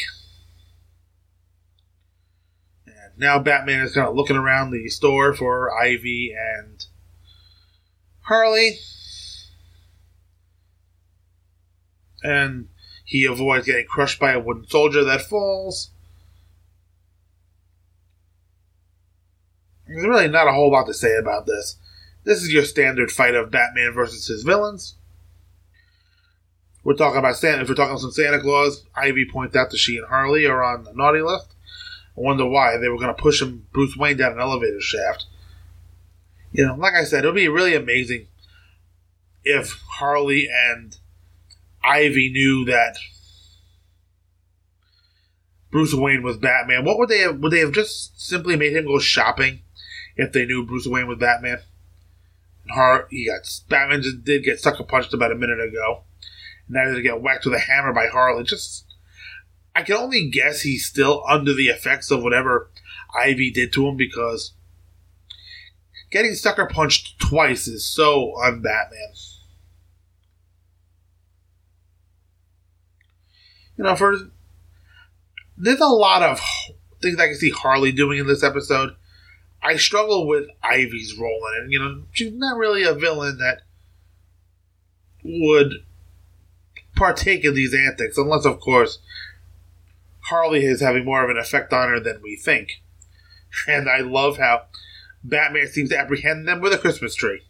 And now Batman is kind of looking around the store for Ivy and Harley. And he avoids getting crushed by a wooden soldier that falls. There's really not a whole lot to say about this. This is your standard fight of Batman versus his villains. We're talking about Santa. If we're talking some Santa Claus, Ivy points out that she and Harley are on the naughty list. I wonder why they were going to push him, Bruce Wayne, down an elevator shaft. You know, like I said, it would be really amazing if Harley and Ivy knew that Bruce Wayne was Batman. What would they have? Would they have just simply made him go shopping if they knew Bruce Wayne was Batman. Har- he got Batman did get sucker punched about a minute ago. Now they get whacked with a hammer by Harley. Just, I can only guess he's still under the effects of whatever Ivy did to him because getting sucker punched twice is so un Batman. You know, for there's a lot of things I can see Harley doing in this episode. I struggle with Ivy's role in it. You know, she's not really a villain that would partake in these antics, unless, of course, Harley is having more of an effect on her than we think. And I love how Batman seems to apprehend them with a Christmas tree.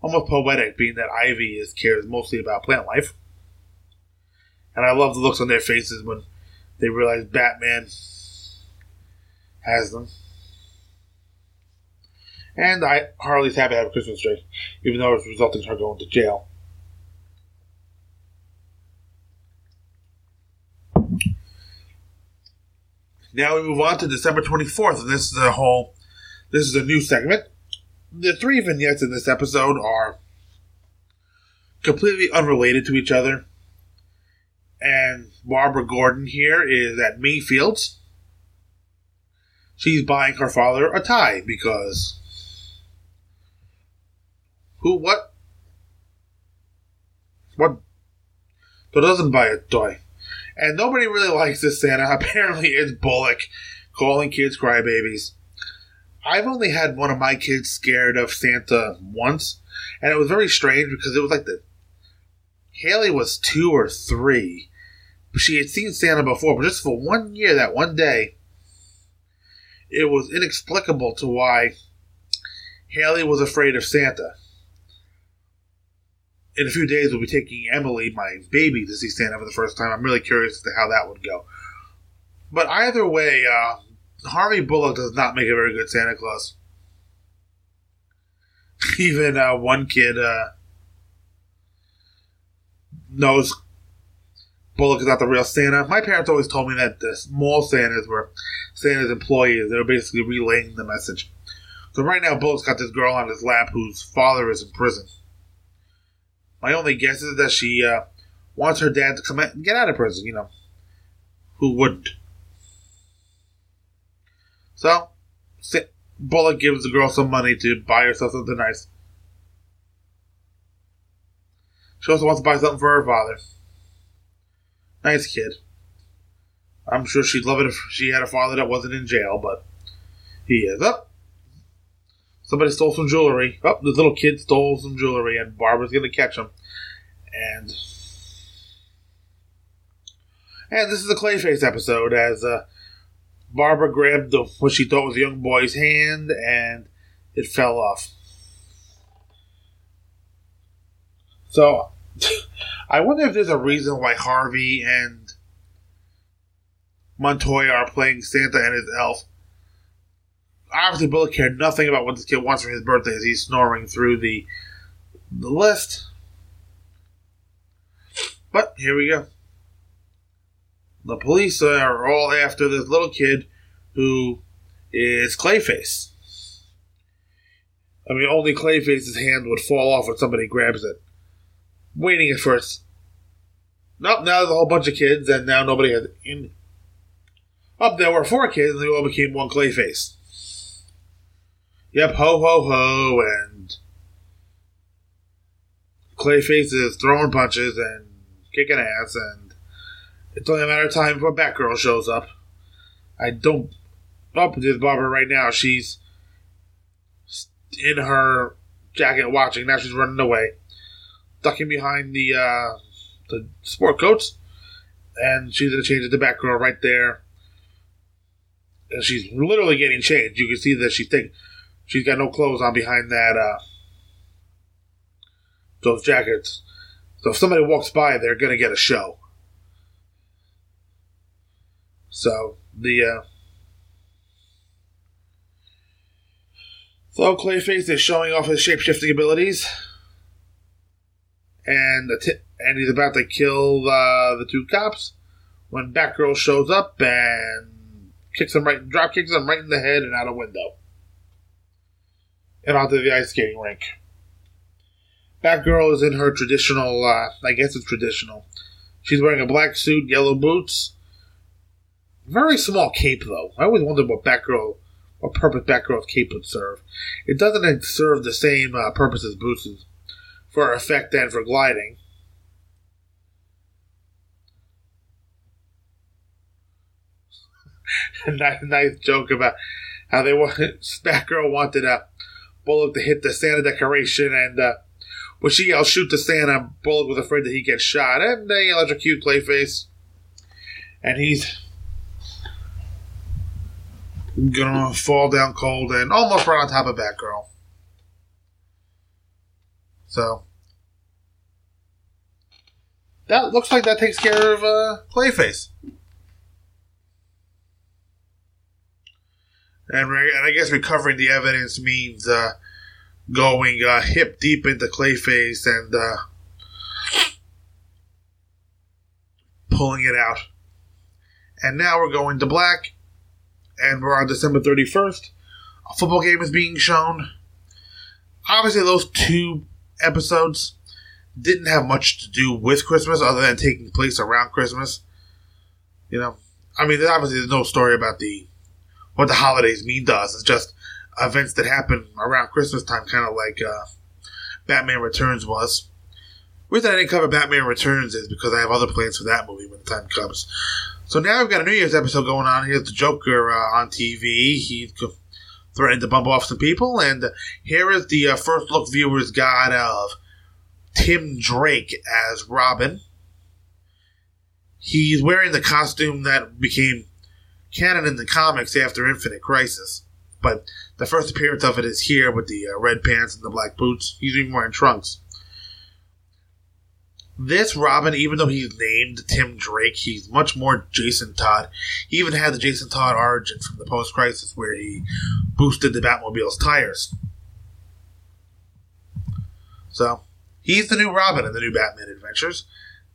Almost poetic, being that Ivy is cares mostly about plant life. And I love the looks on their faces when they realize Batman has them. And I Harley's happy to have a Christmas tree, even though it's resulting in her going to jail. Now we move on to December 24th, and this is a whole, this is a new segment. The three vignettes in this episode are completely unrelated to each other. And Barbara Gordon here is at Mayfield's she's buying her father a tie because Who? What? What? So doesn't buy a toy, and nobody really likes this Santa. [LAUGHS] Apparently, it's Bullock calling kids crybabies. I've only had one of my kids scared of Santa once, and it was very strange because it was like the Haley was two or three. She had seen Santa before, but just for one year, that one day, it was inexplicable to why Haley was afraid of Santa. In a few days, we'll be taking Emily, my baby, to see Santa for the first time. I'm really curious as to how that would go. But either way, uh, Harvey Bullock does not make a very good Santa Claus. [LAUGHS] Even uh, one kid uh, knows Bullock is not the real Santa. My parents always told me that the small Santas were Santa's employees. They were basically relaying the message. So right now, Bullock's got this girl on his lap whose father is in prison. My only guess is that she uh, wants her dad to come out and get out of prison. You know, who wouldn't? So, Bullock gives the girl some money to buy herself something nice. She also wants to buy something for her father. Nice kid. I'm sure she'd love it if she had a father that wasn't in jail, but he is. Up. Somebody stole some jewelry. Oh, this little kid stole some jewelry, and Barbara's going to catch him. And and this is a Clayface episode as uh, Barbara grabbed the, what she thought was a young boy's hand, and it fell off. So [LAUGHS] I wonder if there's a reason why Harvey and Montoya are playing Santa and his elf. Obviously, Bullock cared nothing about what this kid wants for his birthday as he's snoring through the the list. But here we go. The police are all after this little kid who is Clayface. I mean, only Clayface's hand would fall off when somebody grabs it waiting at first. Nope, now there's a whole bunch of kids, and now nobody has. In, up there were four kids, and they all became one Clayface. Yep, ho ho ho, and Clayface is throwing punches and kicking ass, and it's only a matter of time before Batgirl shows up. I don't. Oh, with Barbara right now. She's in her jacket watching. Now she's running away ducking behind the uh, the sport coats, and she's gonna change it to Batgirl right there. And she's literally getting changed. You can see that she's taking, she's got no clothes on behind that uh, those jackets. So if somebody walks by, they're gonna get a show. So the uh, so Clayface is showing off his shapeshifting abilities and and he's about to kill uh, the two cops when Batgirl shows up and kicks him right, drop kicks him right in the head and out a window, and onto the ice skating rink. Batgirl is in her traditional, uh, I guess it's traditional. She's wearing a black suit, yellow boots, very small cape though. I always wondered what Batgirl, what purpose Batgirl's cape would serve. It doesn't serve the same uh, purpose as boots for effect and for gliding. [LAUGHS] nice, nice joke about how they wanted [LAUGHS] Batgirl wanted a Bullock to hit the Santa decoration, and uh, when she yelled "shoot the Santa," Bullock was afraid that he gets shot, and they electrocute Clayface, and he's gonna fall down cold and almost right on top of Batgirl. So that looks like that takes care of uh, Clayface. And, and I guess recovering the evidence means uh, going uh, hip deep into Clayface and uh, pulling it out. And now we're going to black, and we're on December 31st. A football game is being shown. Obviously, those two episodes didn't have much to do with Christmas other than taking place around Christmas. You know, I mean, obviously there's no story about the what the holidays mean to us. It's just events that happen around Christmas time, kind of like uh, Batman Returns was. The reason I didn't cover Batman Returns is because I have other plans for that movie when the time comes. So now we've got a New Year's episode going on. Here's the Joker uh, on TV. Go- threatened to bump off some people, and here is the uh, first look viewers got of Tim Drake as Robin. He's wearing the costume that became canon in the comics after Infinite Crisis, but the first appearance of it is here with the uh, red pants and the black boots. He's even wearing trunks. This Robin, even though he's named Tim Drake, he's much more Jason Todd. He even had the Jason Todd origin from the post crisis where he boosted the Batmobile's tires. So, he's the new Robin in the new Batman adventures.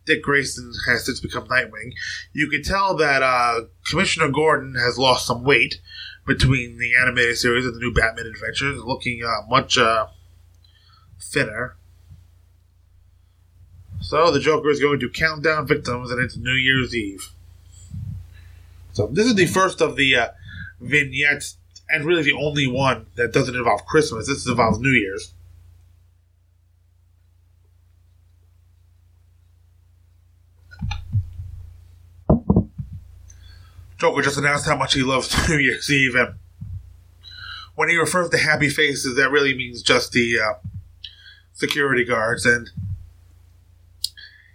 Dick Grayson has since become Nightwing. You can tell that uh, Commissioner Gordon has lost some weight between the animated series and the new Batman adventures, looking uh, much uh, thinner. So the Joker is going to count down victims, and it's New Year's Eve. So this is the first of the uh, vignettes, and really the only one that doesn't involve Christmas. This involves New Year's. Joker just announced how much he loves [LAUGHS] New Year's Eve, and when he refers to happy faces, that really means just the uh, security guards, and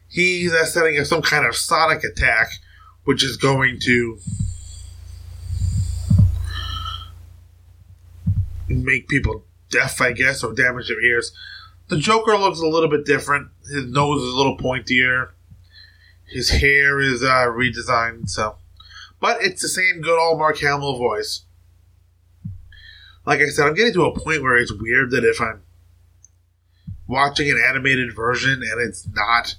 he's uh, setting up some kind of sonic attack, which is going to make people deaf, I guess, or damage their ears. The Joker looks a little bit different. His nose is a little pointier. His hair is uh, redesigned, so. But it's the same good old Mark Hamill voice. Like I said, I'm getting to a point where it's weird that if I'm watching an animated version and it's not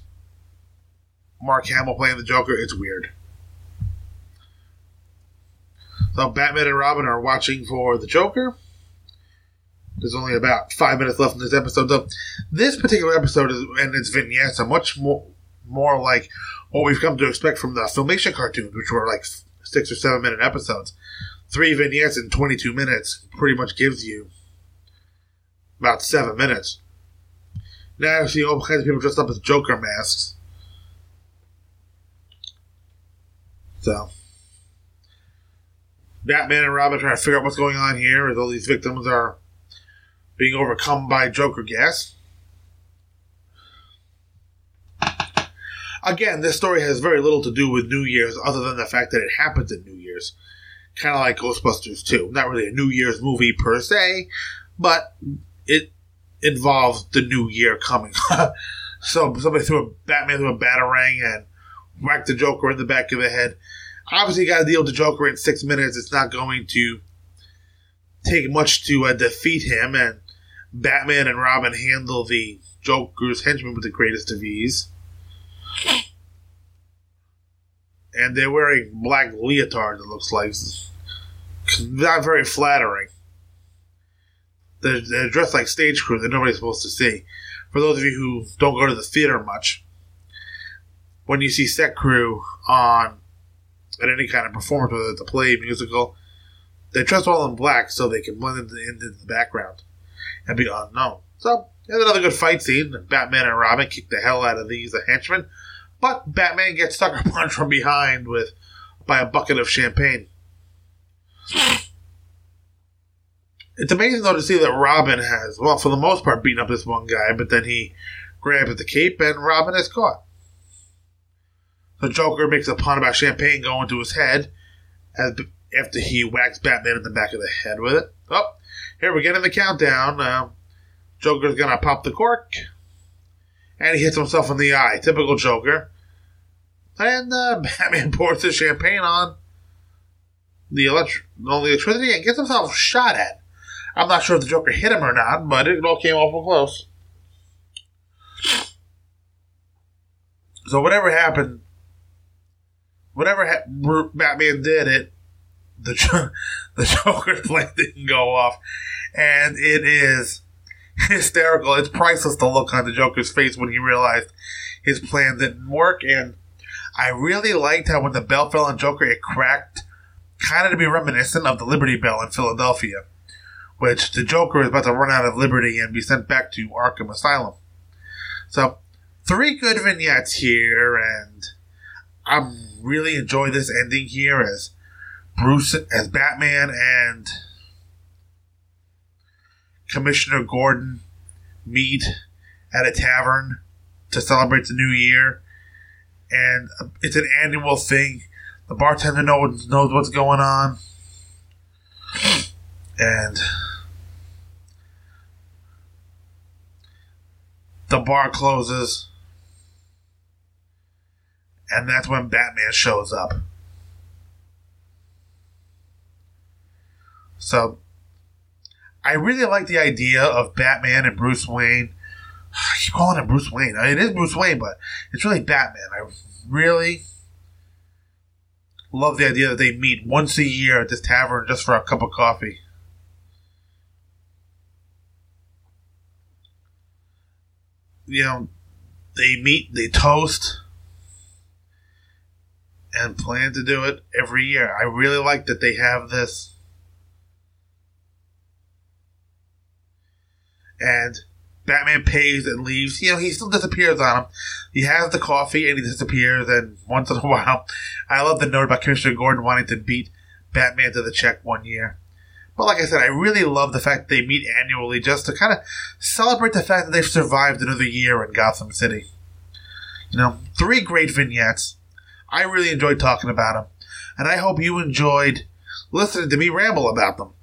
Mark Hamill playing the Joker, it's weird. So Batman and Robin are watching for the Joker. There's only about five minutes left in this episode. So this particular episode is, and its vignettes are much more more like what we've come to expect from the Filmation cartoons, which were like six or seven minute episodes. Three vignettes in 22 minutes pretty much gives you about seven minutes. Now you see all kinds of people dressed up as Joker masks. So, Batman and Robin trying to figure out what's going on here as all these victims are being overcome by Joker gas. Again, this story has very little to do with New Year's other than the fact that it happens in New Year's. Kind of like Ghostbusters 2. Not really a New Year's movie per se, but it involves the new year coming. [LAUGHS] so somebody threw a Batman threw a batarang and whacked the Joker in the back of the head. Obviously, you got to deal with the Joker in six minutes. It's not going to take much to uh, defeat him, and Batman and Robin handle the Joker's henchmen with the greatest of ease. And they're wearing black leotards, it looks like. Not very flattering. They're, they're dressed like stage crew that nobody's supposed to see. For those of you who don't go to the theater much, when you see set crew on at any kind of performance, whether it's a play, musical, they dress all in black so they can blend into, into the background and be unknown. So, there's another good fight scene. Batman and Robin kick the hell out of these henchmen, but Batman gets sucker punched from behind with by a bucket of champagne. It's amazing though to see that Robin has, well, for the most part, beaten up this one guy, but then he grabs at the cape and Robin is caught. The Joker makes a pun about champagne going to his head as, after he whacks Batman in the back of the head with it. Oh, here we're getting the countdown. Uh, Joker's gonna pop the cork, and he hits himself in the eye. Typical Joker. And uh, [LAUGHS] Batman pours the champagne on the, electri- on the electricity and gets himself shot at. I'm not sure if the Joker hit him or not, but it all came awful close. So whatever happened, whatever ha- Batman did, it the [LAUGHS] the Joker's [LAUGHS] plan didn't go off, and it is [LAUGHS] hysterical. It's priceless the look on the Joker's face when he realized his plan didn't work, and I really liked how when the bell fell on Joker, it cracked, kind of to be reminiscent of the Liberty Bell in Philadelphia which the Joker is about to run out of liberty and be sent back to Arkham Asylum. So, three good vignettes here, and I'm really enjoy this ending here as Bruce, as Batman, and Commissioner Gordon meet at a tavern to celebrate the new year. And uh, it's an annual thing. The bartender knows, knows what's going on. And the bar closes. And that's when Batman shows up. So I really like the idea of Batman and Bruce Wayne. [SIGHS] I keep calling him Bruce Wayne. It is Bruce Wayne, but it's really Batman. I really love the idea that they meet once a year at this tavern just for a cup of coffee. You know, they meet, they toast, and plan to do it every year. I really like that they have this and Batman pays and leaves. You know, he still disappears on him. He has the coffee and he disappears, and once in a [LAUGHS] while, I love the note about Commissioner Gordon wanting to beat Batman to the check one year. But like I said, I really love the fact they meet annually just to kind of celebrate the fact that they've survived another year in Gotham City. You know, three great vignettes. I really enjoyed talking about them, and I hope you enjoyed listening to me ramble about them.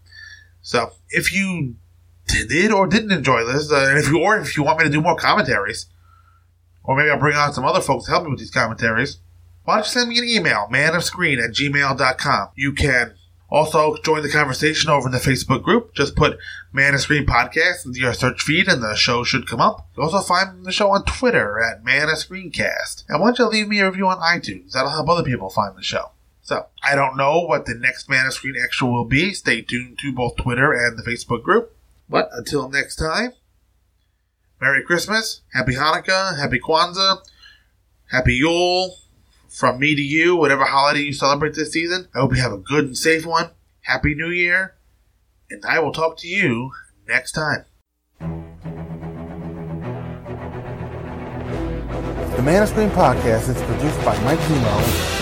So, if you did or didn't enjoy this, uh, and if you or if you want me to do more commentaries, or maybe I'll bring on some other folks to help me with these commentaries, why don't you send me an email, manofscreen at gmail.com. You can also join the conversation over in the Facebook group. Just put Man of Screen Podcast into your search feed and the show should come up. You also find the show on Twitter at Man of Screencast. And why don't you leave me a review on iTunes? That'll help other people find the show. So, I don't know what the next Man of Screen Extra will be. Stay tuned to both Twitter and the Facebook group. But until next time, Merry Christmas, Happy Hanukkah, Happy Kwanzaa, Happy Yule, from me to you, whatever holiday you celebrate this season. I hope you have a good and safe one. Happy New Year, and I will talk to you next time. The Man of Screen podcast is produced by Mike Zummo,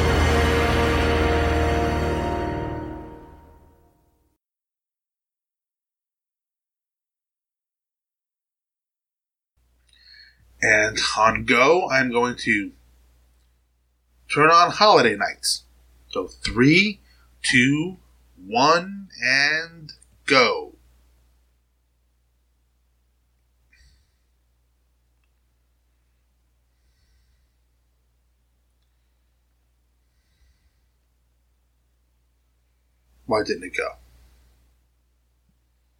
And on Go, I'm going to turn on Holiday Knights. So three, two, one, and go. Why didn't it go?